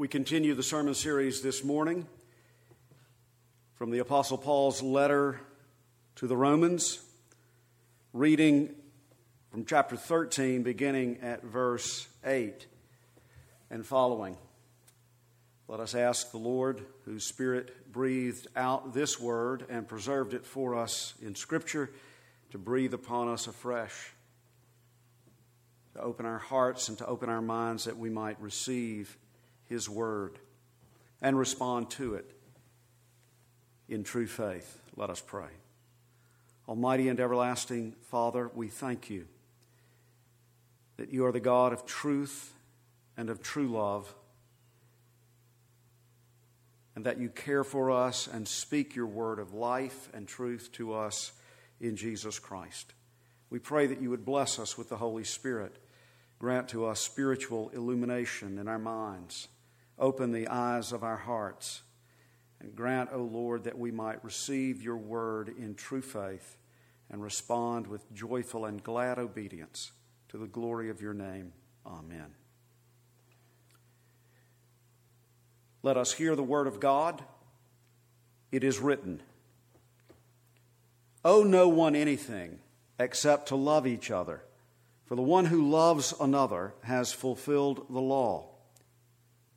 We continue the sermon series this morning from the Apostle Paul's letter to the Romans, reading from chapter 13, beginning at verse 8 and following. Let us ask the Lord, whose Spirit breathed out this word and preserved it for us in Scripture, to breathe upon us afresh, to open our hearts and to open our minds that we might receive his Word and respond to it in true faith. Let us pray. Almighty and everlasting Father, we thank you that you are the God of truth and of true love, and that you care for us and speak your word of life and truth to us in Jesus Christ. We pray that you would bless us with the Holy Spirit, grant to us spiritual illumination in our minds Open the eyes of our hearts and grant, O Lord, that we might receive your word in true faith and respond with joyful and glad obedience to the glory of your name. Amen. Let us hear the word of God. It is written Owe no one anything except to love each other, for the one who loves another has fulfilled the law.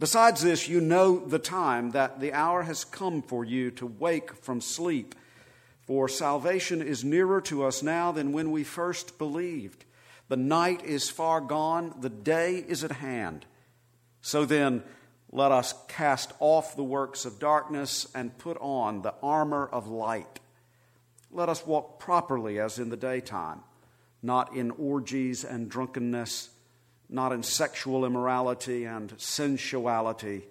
Besides this, you know the time that the hour has come for you to wake from sleep. For salvation is nearer to us now than when we first believed. The night is far gone, the day is at hand. So then, let us cast off the works of darkness and put on the armor of light. Let us walk properly as in the daytime, not in orgies and drunkenness not in sexual immorality and sensuality,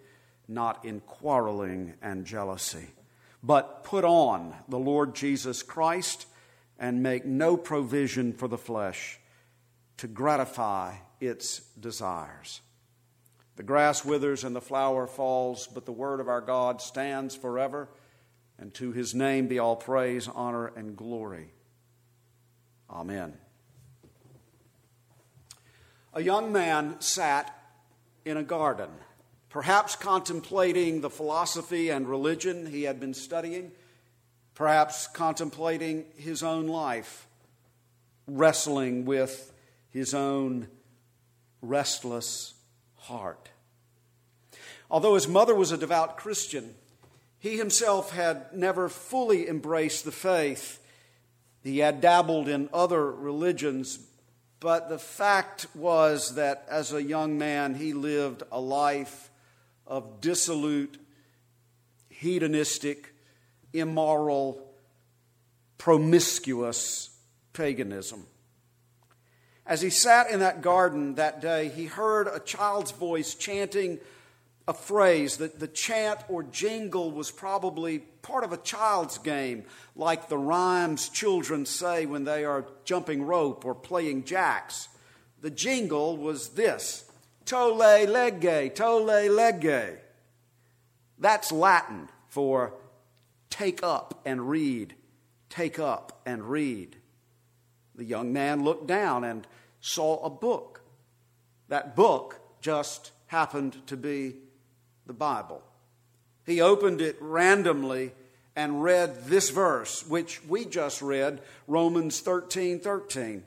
not in quarreling and jealousy. But put on the Lord Jesus Christ and make no provision for the flesh to gratify its desires. The grass withers and the flower falls, but the word of our God stands forever, and to his name be all praise, honor, and glory. Amen a young man sat in a garden, perhaps contemplating the philosophy and religion he had been studying, perhaps contemplating his own life, wrestling with his own restless heart. Although his mother was a devout Christian, he himself had never fully embraced the faith. He had dabbled in other religions, but the fact was that as a young man, he lived a life of dissolute, hedonistic, immoral, promiscuous paganism. As he sat in that garden that day, he heard a child's voice chanting a phrase that the chant or jingle was probably part of a child's game, like the rhymes children say when they are jumping rope or playing jacks. The jingle was this Tolle lege, tolle lege. That's Latin for take up and read, take up and read. The young man looked down and saw a book. That book just happened to be the Bible. He opened it randomly and read this verse, which we just read, Romans 13 13.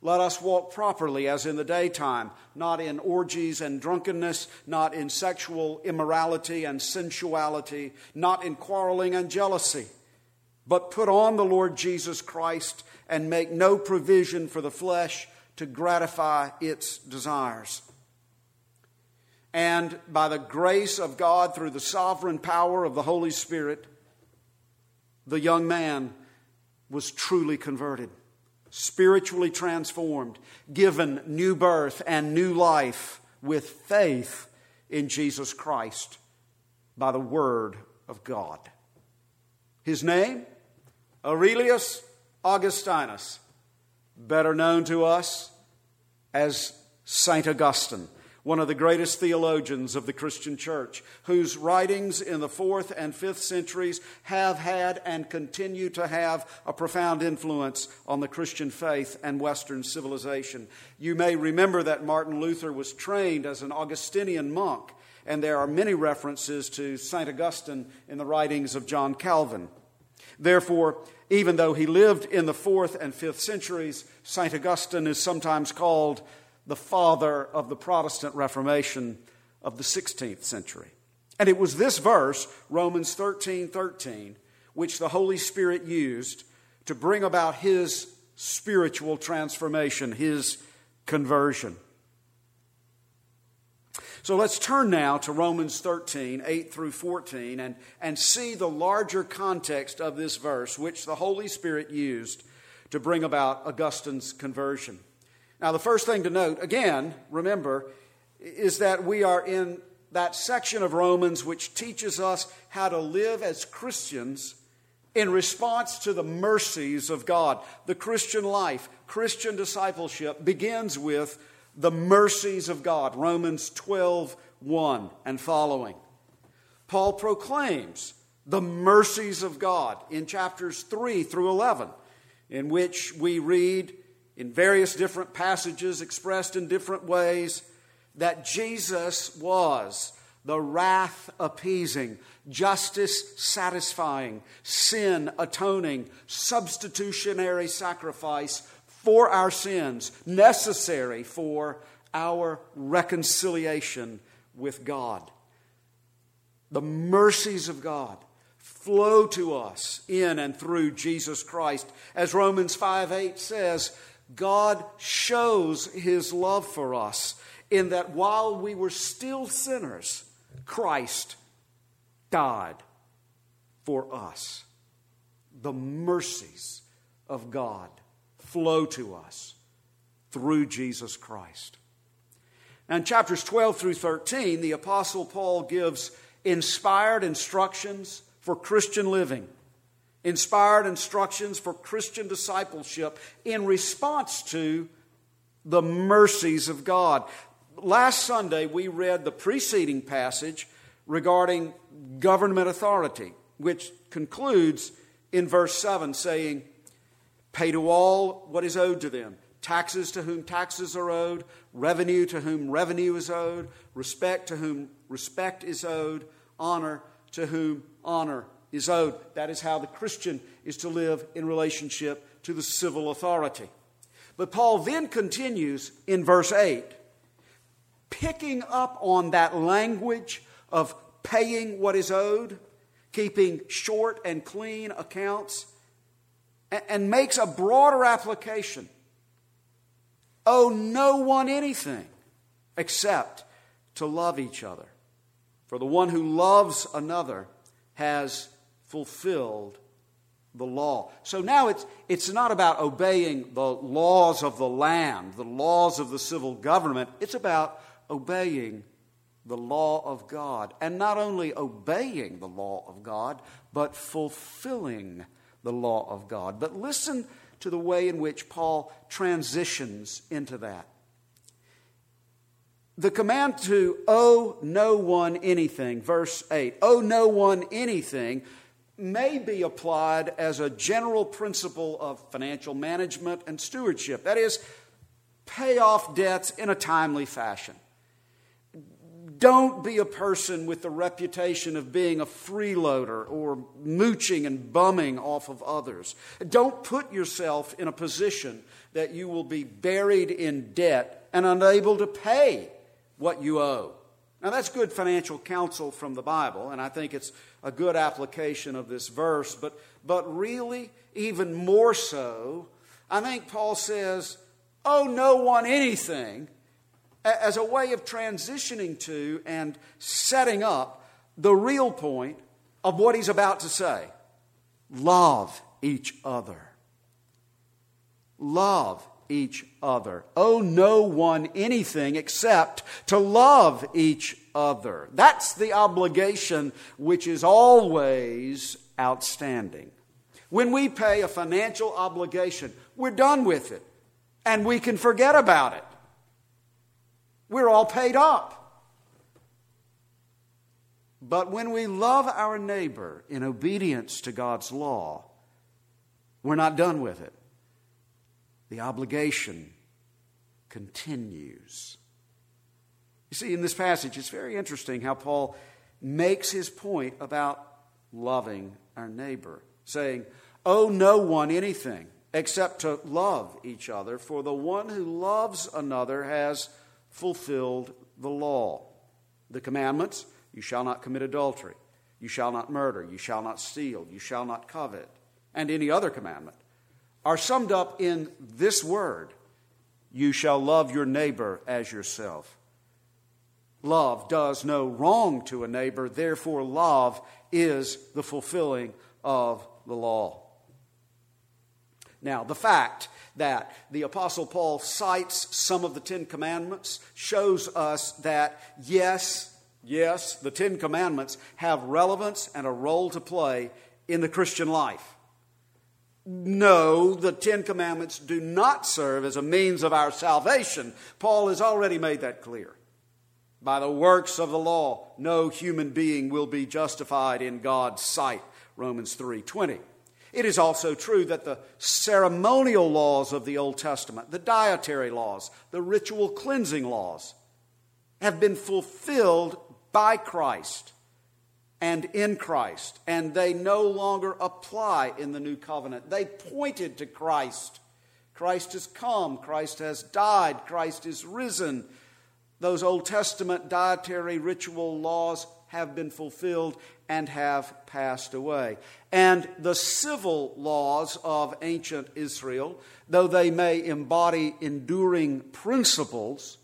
Let us walk properly as in the daytime, not in orgies and drunkenness, not in sexual immorality and sensuality, not in quarreling and jealousy, but put on the Lord Jesus Christ and make no provision for the flesh to gratify its desires and by the grace of God, through the sovereign power of the Holy Spirit, the young man was truly converted, spiritually transformed, given new birth and new life with faith in Jesus Christ by the Word of God. His name? Aurelius Augustinus, better known to us as St. Augustine, one of the greatest theologians of the Christian church, whose writings in the fourth and fifth centuries have had and continue to have a profound influence on the Christian faith and Western civilization. You may remember that Martin Luther was trained as an Augustinian monk, and there are many references to St. Augustine in the writings of John Calvin. Therefore, even though he lived in the fourth and fifth centuries, St. Augustine is sometimes called the father of the Protestant Reformation of the 16th century. And it was this verse, Romans 13 13, which the Holy Spirit used to bring about his spiritual transformation, his conversion. So let's turn now to Romans 13, 8 through 14, and, and see the larger context of this verse, which the Holy Spirit used to bring about Augustine's conversion. Now, the first thing to note, again, remember, is that we are in that section of Romans which teaches us how to live as Christians in response to the mercies of God. The Christian life, Christian discipleship begins with the mercies of God. Romans 12, 1 and following. Paul proclaims the mercies of God in chapters 3 through 11, in which we read in various different passages expressed in different ways that Jesus was the wrath appeasing, justice satisfying, sin atoning, substitutionary sacrifice for our sins, necessary for our reconciliation with God. The mercies of God flow to us in and through Jesus Christ. As Romans 5 8 says, God shows his love for us in that while we were still sinners, Christ died for us. The mercies of God flow to us through Jesus Christ. Now, in chapters 12 through 13, the Apostle Paul gives inspired instructions for Christian living, inspired instructions for Christian discipleship in response to the mercies of God. Last Sunday, we read the preceding passage regarding government authority, which concludes in verse 7 saying, Pay to all what is owed to them taxes to whom taxes are owed, revenue to whom revenue is owed, respect to whom respect is owed, honor to whom honor is owed. That is how the Christian is to live in relationship to the civil authority. But Paul then continues in verse 8, picking up on that language of paying what is owed, keeping short and clean accounts and makes a broader application. Owe no one anything except to love each other. For the one who loves another has fulfilled the law. So now it's, it's not about obeying the laws of the land, the laws of the civil government. It's about obeying the law of God. And not only obeying the law of God, but fulfilling the law of God. But listen to the way in which Paul transitions into that. The command to owe no one anything, verse 8, owe no one anything, may be applied as a general principle of financial management and stewardship. That is, pay off debts in a timely fashion. Don't be a person with the reputation of being a freeloader or mooching and bumming off of others. Don't put yourself in a position that you will be buried in debt and unable to pay what you owe. Now, that's good financial counsel from the Bible, and I think it's a good application of this verse, but, but really, even more so, I think Paul says, owe no one anything as a way of transitioning to and setting up the real point of what he's about to say. Love each other. Love each other. Owe no one anything except to love each other. That's the obligation which is always outstanding. When we pay a financial obligation, we're done with it and we can forget about it. We're all paid up. But when we love our neighbor in obedience to God's law, we're not done with it. The obligation continues. You see, in this passage, it's very interesting how Paul makes his point about loving our neighbor, saying, Owe no one anything except to love each other, for the one who loves another has fulfilled the law. The commandments you shall not commit adultery, you shall not murder, you shall not steal, you shall not covet, and any other commandment are summed up in this word you shall love your neighbor as yourself. Love does no wrong to a neighbor, therefore, love is the fulfilling of the law. Now, the fact that the Apostle Paul cites some of the Ten Commandments shows us that, yes, yes, the Ten Commandments have relevance and a role to play in the Christian life. No, the Ten Commandments do not serve as a means of our salvation. Paul has already made that clear. By the works of the law, no human being will be justified in God's sight. Romans 3:20. It is also true that the ceremonial laws of the Old Testament, the dietary laws, the ritual cleansing laws, have been fulfilled by Christ and in Christ, and they no longer apply in the new covenant. They pointed to Christ. Christ has come, Christ has died, Christ is risen. Those Old Testament dietary ritual laws have been fulfilled and have passed away. And the civil laws of ancient Israel, though they may embody enduring principles,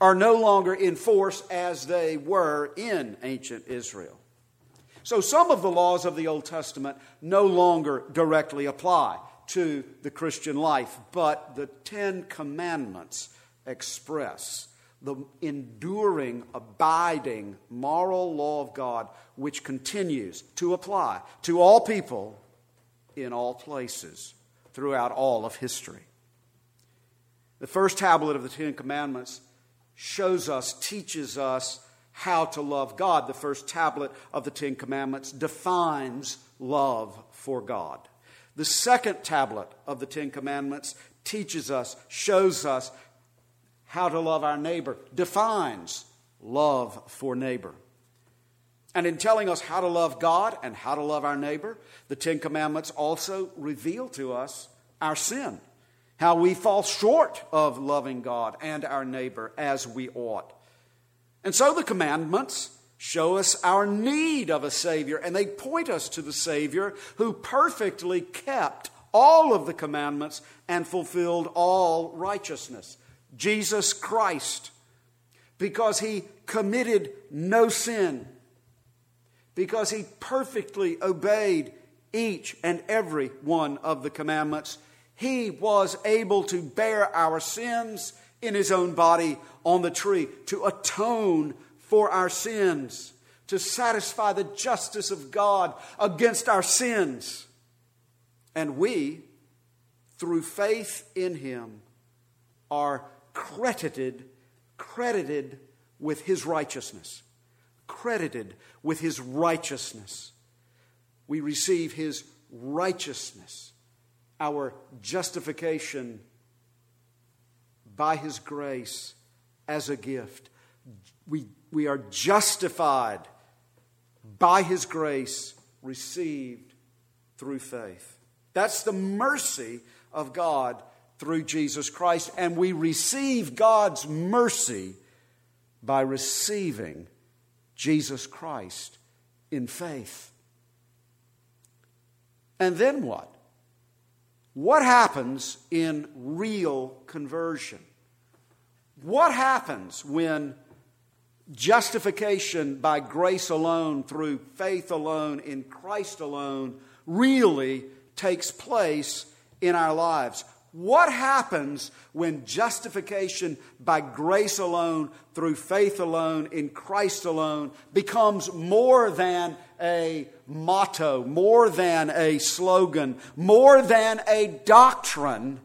are no longer in force as they were in ancient Israel. So some of the laws of the Old Testament no longer directly apply to the Christian life, but the Ten Commandments express the enduring, abiding moral law of God, which continues to apply to all people in all places throughout all of history. The first tablet of the Ten Commandments shows us, teaches us how to love God. The first tablet of the Ten Commandments defines love for God. The second tablet of the Ten Commandments teaches us, shows us how to love our neighbor, defines love for neighbor. And in telling us how to love God and how to love our neighbor, the Ten Commandments also reveal to us our sin, how we fall short of loving God and our neighbor as we ought. And so the commandments show us our need of a Savior, and they point us to the Savior who perfectly kept all of the commandments and fulfilled all righteousness. Jesus Christ, because he committed no sin, because he perfectly obeyed each and every one of the commandments, he was able to bear our sins in his own body on the tree, to atone for our sins, to satisfy the justice of God against our sins. And we, through faith in him, are credited, credited with his righteousness. Credited with his righteousness. We receive his righteousness, our justification by his grace as a gift. We, we are justified by his grace, received through faith. That's the mercy of God through Jesus Christ, and we receive God's mercy by receiving Jesus Christ in faith. And then what? What happens in real conversion? What happens when justification by grace alone, through faith alone, in Christ alone, really takes place in our lives? What happens when justification by grace alone, through faith alone, in Christ alone, becomes more than a motto, more than a slogan, more than a doctrine,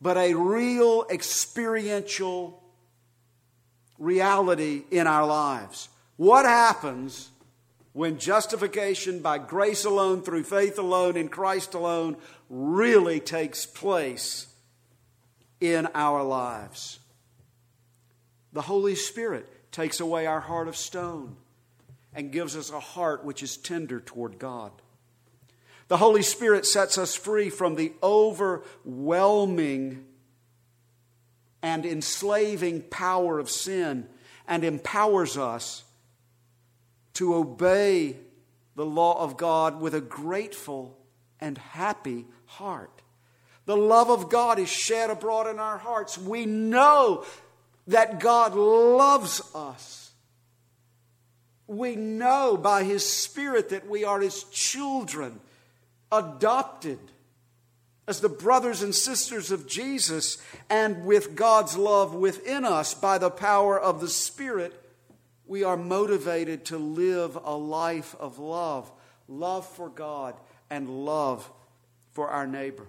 but a real experiential reality in our lives? What happens? When justification by grace alone, through faith alone, in Christ alone, really takes place in our lives. The Holy Spirit takes away our heart of stone and gives us a heart which is tender toward God. The Holy Spirit sets us free from the overwhelming and enslaving power of sin and empowers us to obey the law of God with a grateful and happy heart. The love of God is shed abroad in our hearts. We know that God loves us. We know by His Spirit that we are His children, adopted as the brothers and sisters of Jesus, and with God's love within us by the power of the Spirit we are motivated to live a life of love love for God and love for our neighbor.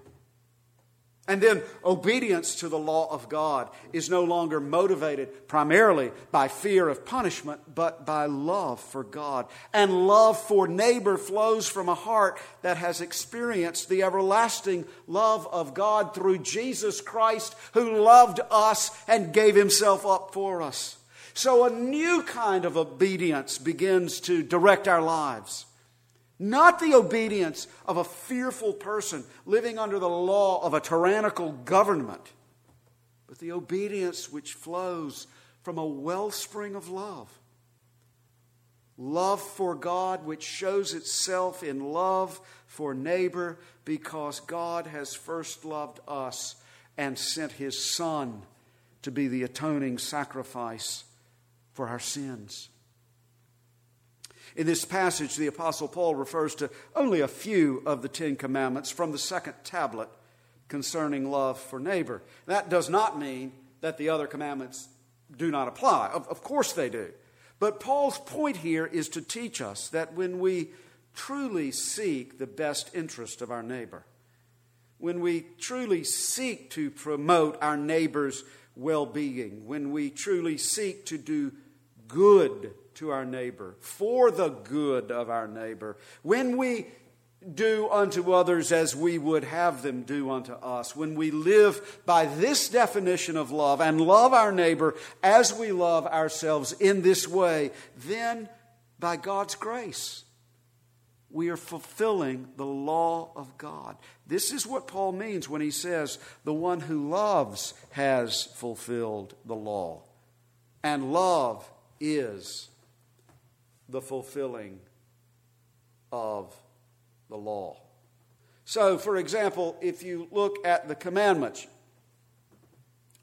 And then obedience to the law of God is no longer motivated primarily by fear of punishment, but by love for God. And love for neighbor flows from a heart that has experienced the everlasting love of God through Jesus Christ, who loved us and gave himself up for us. So a new kind of obedience begins to direct our lives. Not the obedience of a fearful person living under the law of a tyrannical government, but the obedience which flows from a wellspring of love. Love for God, which shows itself in love for neighbor, because God has first loved us and sent his Son to be the atoning sacrifice for our sins. In this passage, the Apostle Paul refers to only a few of the Ten Commandments from the second tablet concerning love for neighbor. That does not mean that the other commandments do not apply. Of, of course they do. But Paul's point here is to teach us that when we truly seek the best interest of our neighbor, when we truly seek to promote our neighbor's well being, when we truly seek to do good to our neighbor, for the good of our neighbor. When we do unto others as we would have them do unto us, when we live by this definition of love and love our neighbor as we love ourselves in this way, then by God's grace, we are fulfilling the law of God. This is what Paul means when he says, The one who loves has fulfilled the law. And love is the fulfilling of the law. So, for example, if you look at the commandments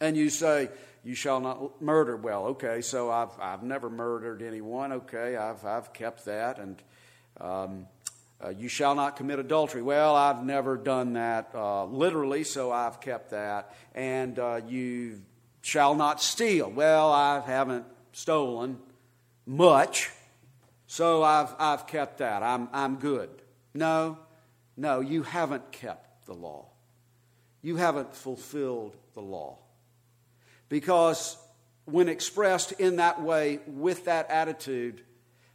and you say, you shall not murder. Well, okay, so I've, I've never murdered anyone. Okay, I've, I've kept that. And um, uh, you shall not commit adultery. Well, I've never done that uh, literally, so I've kept that. And uh, you shall not steal. Well, I haven't stolen much, so I've, I've kept that. I'm, I'm good. No, no, you haven't kept the law. You haven't fulfilled the law. Because when expressed in that way, with that attitude,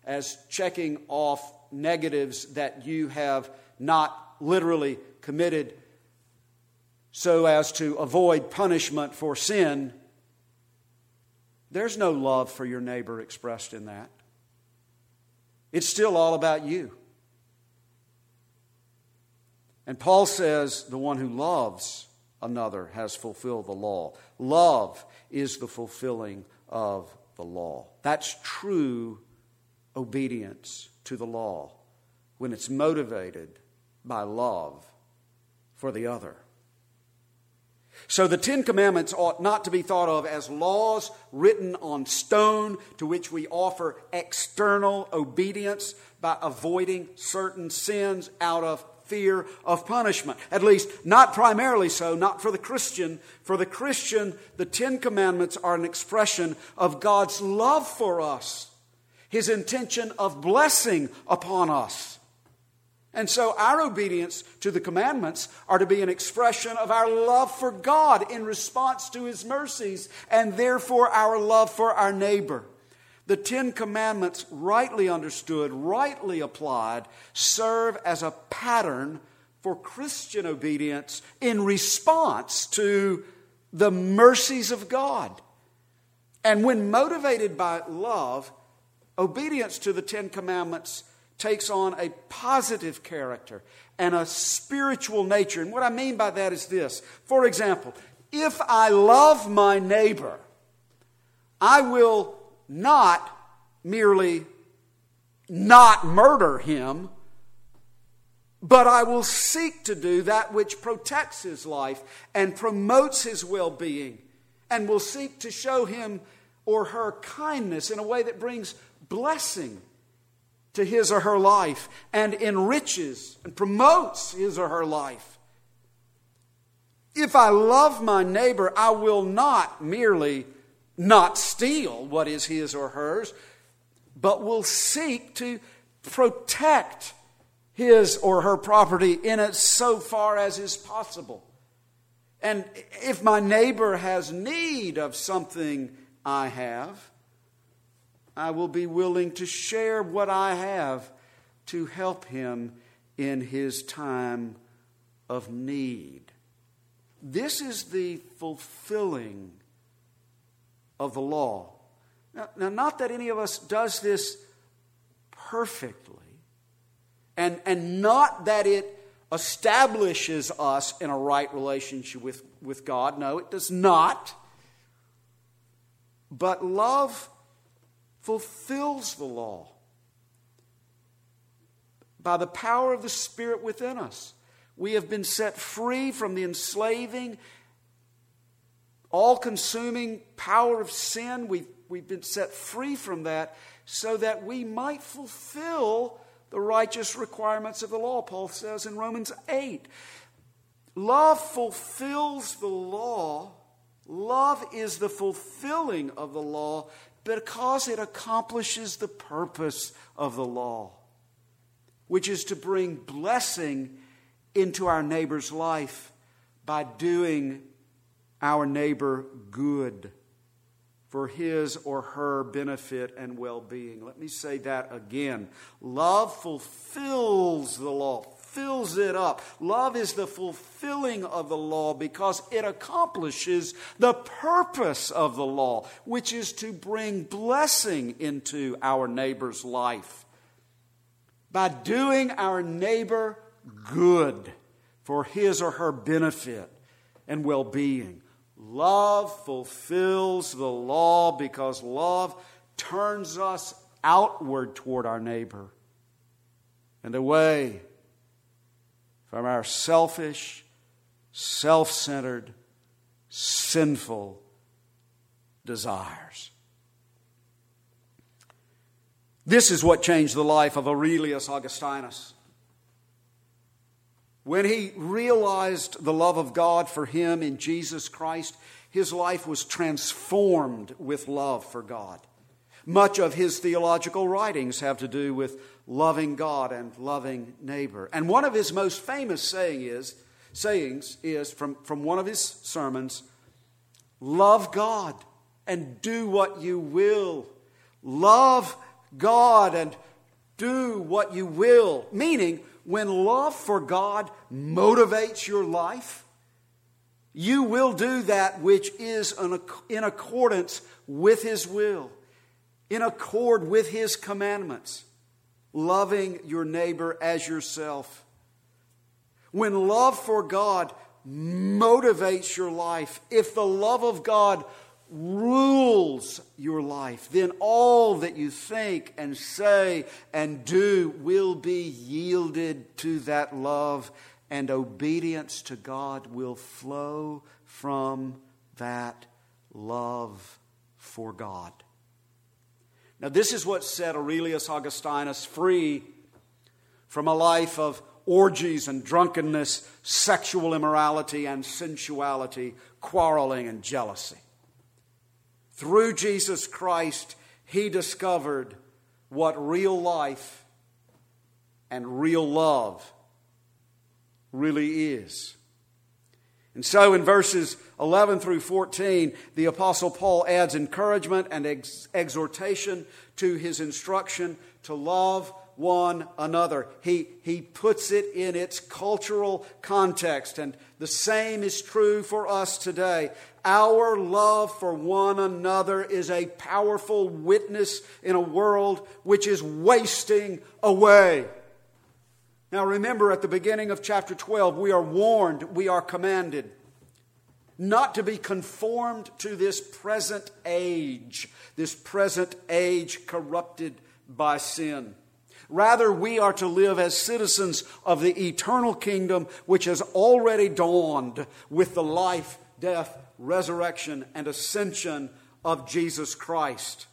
as checking off negatives that you have not literally committed so as to avoid punishment for sin, there's no love for your neighbor expressed in that. It's still all about you. And Paul says the one who loves another has fulfilled the law. Love is the fulfilling of the law. That's true obedience to the law when it's motivated by love for the other. So the Ten Commandments ought not to be thought of as laws written on stone to which we offer external obedience by avoiding certain sins out of fear of punishment. At least, not primarily so, not for the Christian. For the Christian, the Ten Commandments are an expression of God's love for us, His intention of blessing upon us. And so our obedience to the commandments are to be an expression of our love for God in response to His mercies, and therefore our love for our neighbor. The Ten Commandments, rightly understood, rightly applied, serve as a pattern for Christian obedience in response to the mercies of God. And when motivated by love, obedience to the Ten Commandments takes on a positive character and a spiritual nature. And what I mean by that is this for example, if I love my neighbor, I will not merely not murder him, but I will seek to do that which protects his life and promotes his well being, and will seek to show him or her kindness in a way that brings blessing to his or her life and enriches and promotes his or her life. If I love my neighbor, I will not merely not steal what is his or hers, but will seek to protect his or her property in it so far as is possible. And if my neighbor has need of something I have, I will be willing to share what I have to help him in his time of need. This is the fulfilling of the law. Now, now, not that any of us does this perfectly, and, and not that it establishes us in a right relationship with, with God. No, it does not. But love fulfills the law by the power of the Spirit within us. We have been set free from the enslaving all consuming power of sin. We've, we've been set free from that so that we might fulfill the righteous requirements of the law, Paul says in Romans 8. Love fulfills the law. Love is the fulfilling of the law because it accomplishes the purpose of the law, which is to bring blessing into our neighbor's life by doing our neighbor good for his or her benefit and well being. Let me say that again. Love fulfills the law, fills it up. Love is the fulfilling of the law because it accomplishes the purpose of the law, which is to bring blessing into our neighbor's life. By doing our neighbor good for his or her benefit and well being. Love fulfills the law because love turns us outward toward our neighbor and away from our selfish, self centered, sinful desires. This is what changed the life of Aurelius Augustinus. When he realized the love of God for him in Jesus Christ, his life was transformed with love for God. Much of his theological writings have to do with loving God and loving neighbor. And one of his most famous saying is, sayings is from, from one of his sermons love God and do what you will. Love God and do what you will. Meaning, when love for God motivates your life, you will do that which is in accordance with His will, in accord with His commandments, loving your neighbor as yourself. When love for God motivates your life, if the love of God rules your life, then all that you think and say and do will be yielded to that love, and obedience to God will flow from that love for God. Now, this is what set Aurelius Augustinus free from a life of orgies and drunkenness, sexual immorality and sensuality, quarreling and jealousy. Through Jesus Christ, he discovered what real life and real love really is. And so in verses 11 through 14, the Apostle Paul adds encouragement and ex- exhortation to his instruction to love one another. He, he puts it in its cultural context, and the same is true for us today. Our love for one another is a powerful witness in a world which is wasting away. Now, remember at the beginning of chapter 12, we are warned, we are commanded not to be conformed to this present age, this present age corrupted by sin. Rather, we are to live as citizens of the eternal kingdom which has already dawned with the life, death, resurrection, and ascension of Jesus Christ.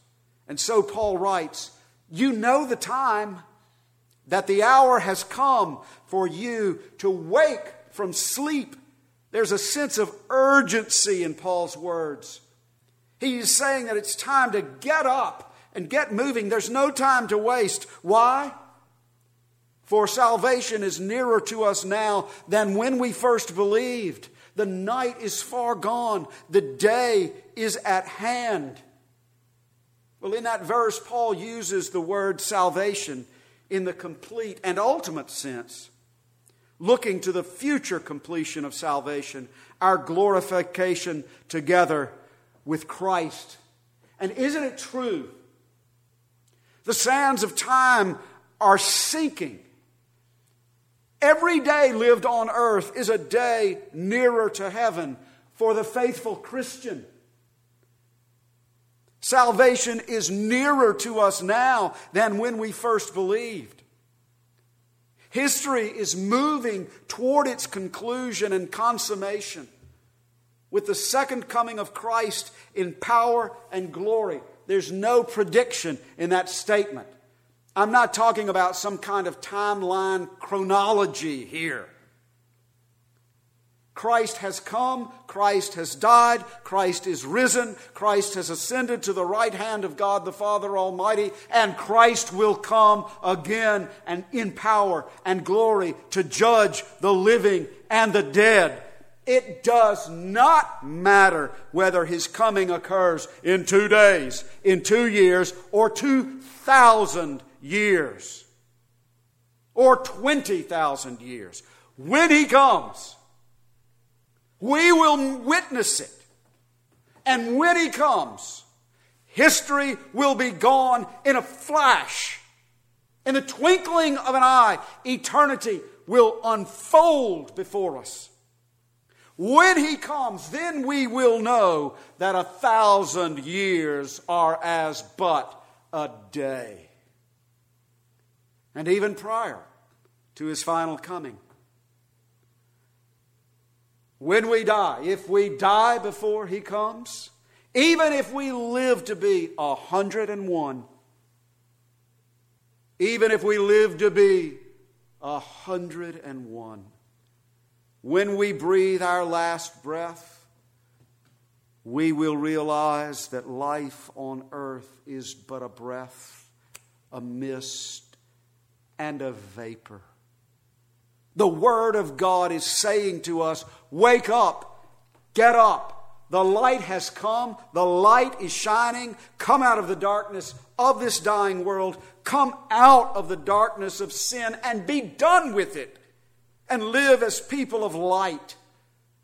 And so Paul writes, You know the time that the hour has come for you to wake from sleep. There's a sense of urgency in Paul's words. He's saying that it's time to get up and get moving. There's no time to waste. Why? For salvation is nearer to us now than when we first believed. The night is far gone, the day is at hand. Well, in that verse, Paul uses the word salvation in the complete and ultimate sense, looking to the future completion of salvation, our glorification together with Christ. And isn't it true the sands of time are sinking. Every day lived on earth is a day nearer to heaven for the faithful Christian. Salvation is nearer to us now than when we first believed. History is moving toward its conclusion and consummation with the second coming of Christ in power and glory. There's no prediction in that statement. I'm not talking about some kind of timeline chronology here. Christ has come, Christ has died, Christ is risen, Christ has ascended to the right hand of God the Father Almighty, and Christ will come again and in power and glory to judge the living and the dead. It does not matter whether his coming occurs in two days, in two years, or 2,000 years, or 20,000 years. When he comes, we will witness it. And when he comes, history will be gone in a flash. In the twinkling of an eye, eternity will unfold before us. When he comes, then we will know that a thousand years are as but a day. And even prior to his final coming. When we die, if we die before he comes, even if we live to be a hundred and one, even if we live to be a hundred and one, when we breathe our last breath, we will realize that life on earth is but a breath, a mist, and a vapor. The Word of God is saying to us, Wake up, get up. The light has come, the light is shining. Come out of the darkness of this dying world, come out of the darkness of sin, and be done with it and live as people of light.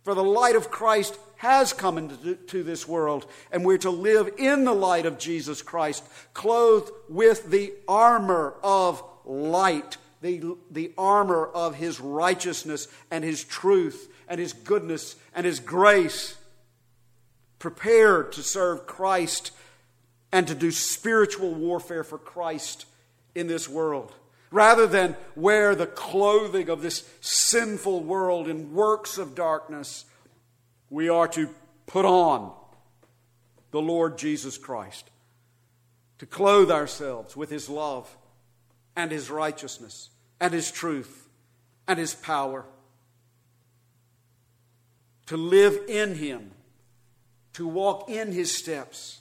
For the light of Christ has come into this world, and we're to live in the light of Jesus Christ, clothed with the armor of light, the, the armor of his righteousness and his truth and his goodness and his grace, prepared to serve Christ and to do spiritual warfare for Christ in this world. Rather than wear the clothing of this sinful world in works of darkness, we are to put on the Lord Jesus Christ, to clothe ourselves with His love and His righteousness and His truth and His power, to live in Him, to walk in His steps,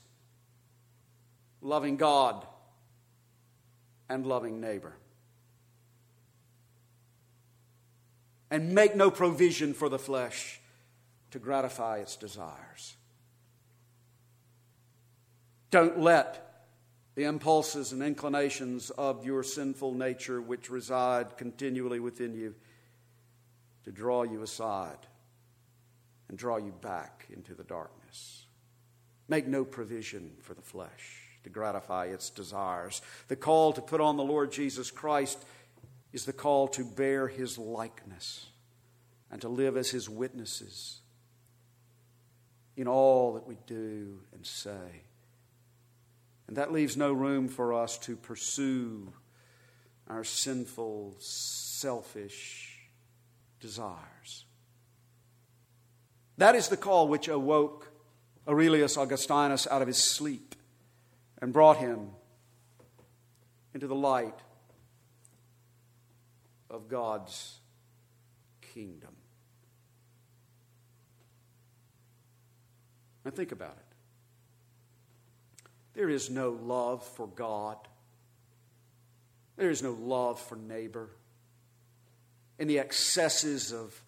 loving God and loving neighbor. And make no provision for the flesh to gratify its desires. Don't let the impulses and inclinations of your sinful nature, which reside continually within you, to draw you aside and draw you back into the darkness. Make no provision for the flesh to gratify its desires. The call to put on the Lord Jesus Christ is the call to bear his likeness and to live as his witnesses in all that we do and say. And that leaves no room for us to pursue our sinful, selfish desires. That is the call which awoke Aurelius Augustinus out of his sleep and brought him into the light of God's kingdom. Now, think about it. There is no love for God, there is no love for neighbor. In the excesses of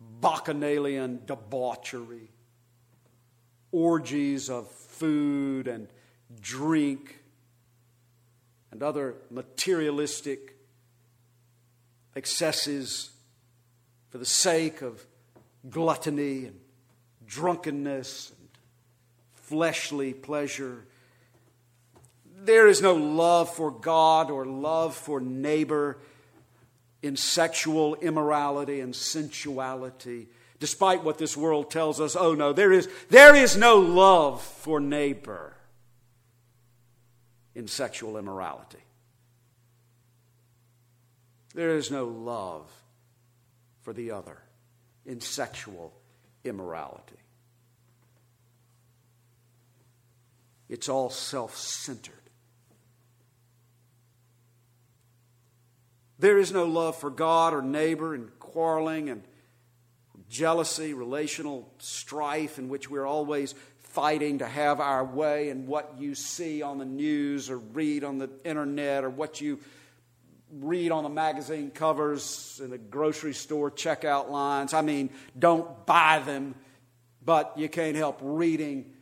bacchanalian debauchery, orgies of food and drink, and other materialistic excesses for the sake of gluttony and drunkenness fleshly pleasure. There is no love for God or love for neighbor in sexual immorality and sensuality, despite what this world tells us. Oh no, there is, there is no love for neighbor in sexual immorality. There is no love for the other in sexual immorality. It's all self centered. There is no love for God or neighbor and quarreling and jealousy, relational strife in which we're always fighting to have our way and what you see on the news or read on the internet or what you read on the magazine covers in the grocery store checkout lines. I mean, don't buy them, but you can't help reading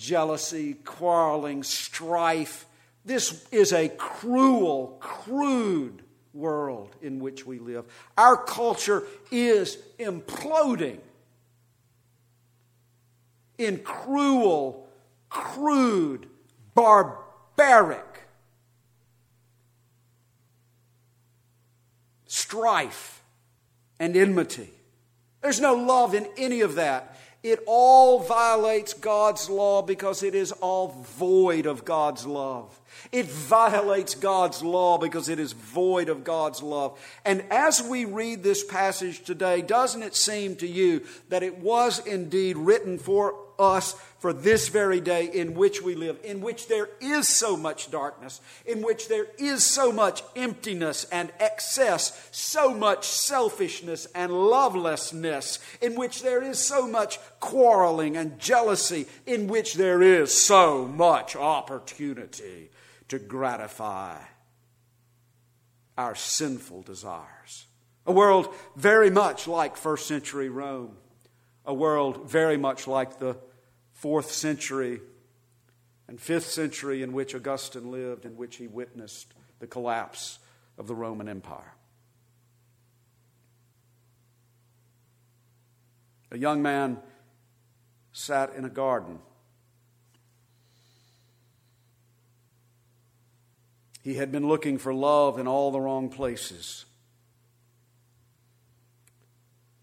jealousy, quarreling, strife. This is a cruel, crude world in which we live. Our culture is imploding in cruel, crude, barbaric strife and enmity. There's no love in any of that. It all violates God's law because it is all void of God's love. It violates God's law because it is void of God's love. And as we read this passage today, doesn't it seem to you that it was indeed written for us for this very day in which we live, in which there is so much darkness, in which there is so much emptiness and excess, so much selfishness and lovelessness, in which there is so much quarreling and jealousy, in which there is so much opportunity to gratify our sinful desires. A world very much like first century Rome, a world very much like the fourth century and fifth century in which Augustine lived, in which he witnessed the collapse of the Roman Empire. A young man sat in a garden He had been looking for love in all the wrong places.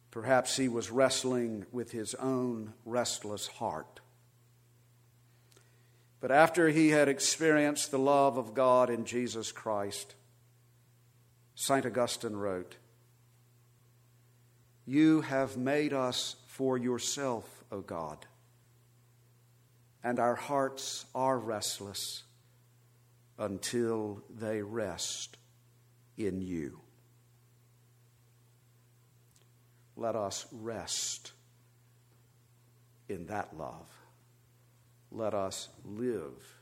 Perhaps he was wrestling with his own restless heart. But after he had experienced the love of God in Jesus Christ, St. Augustine wrote, You have made us for yourself, O God, and our hearts are restless until they rest in you. let us rest in that love. Let us live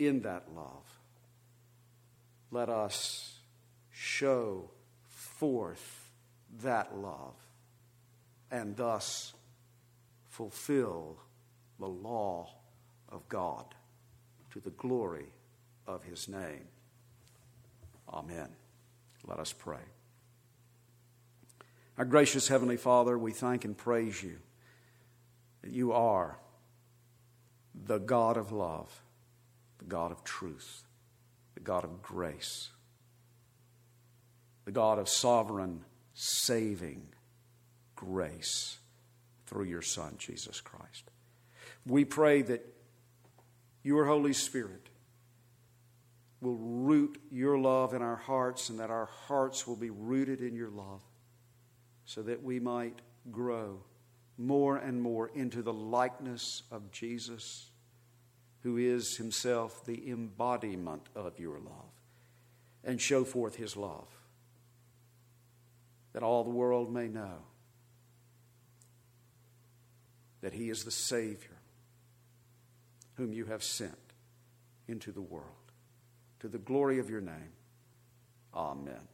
in that love. Let us show forth that love and thus fulfill the law of God to the glory of his name. Amen. Let us pray. Our gracious Heavenly Father, we thank and praise you that you are the God of love, the God of truth, the God of grace, the God of sovereign, saving grace through your Son, Jesus Christ. We pray that your Holy Spirit will root your love in our hearts and that our hearts will be rooted in your love so that we might grow more and more into the likeness of Jesus, who is himself the embodiment of your love, and show forth his love, that all the world may know that he is the Savior whom you have sent into the world. To the glory of your name. Amen.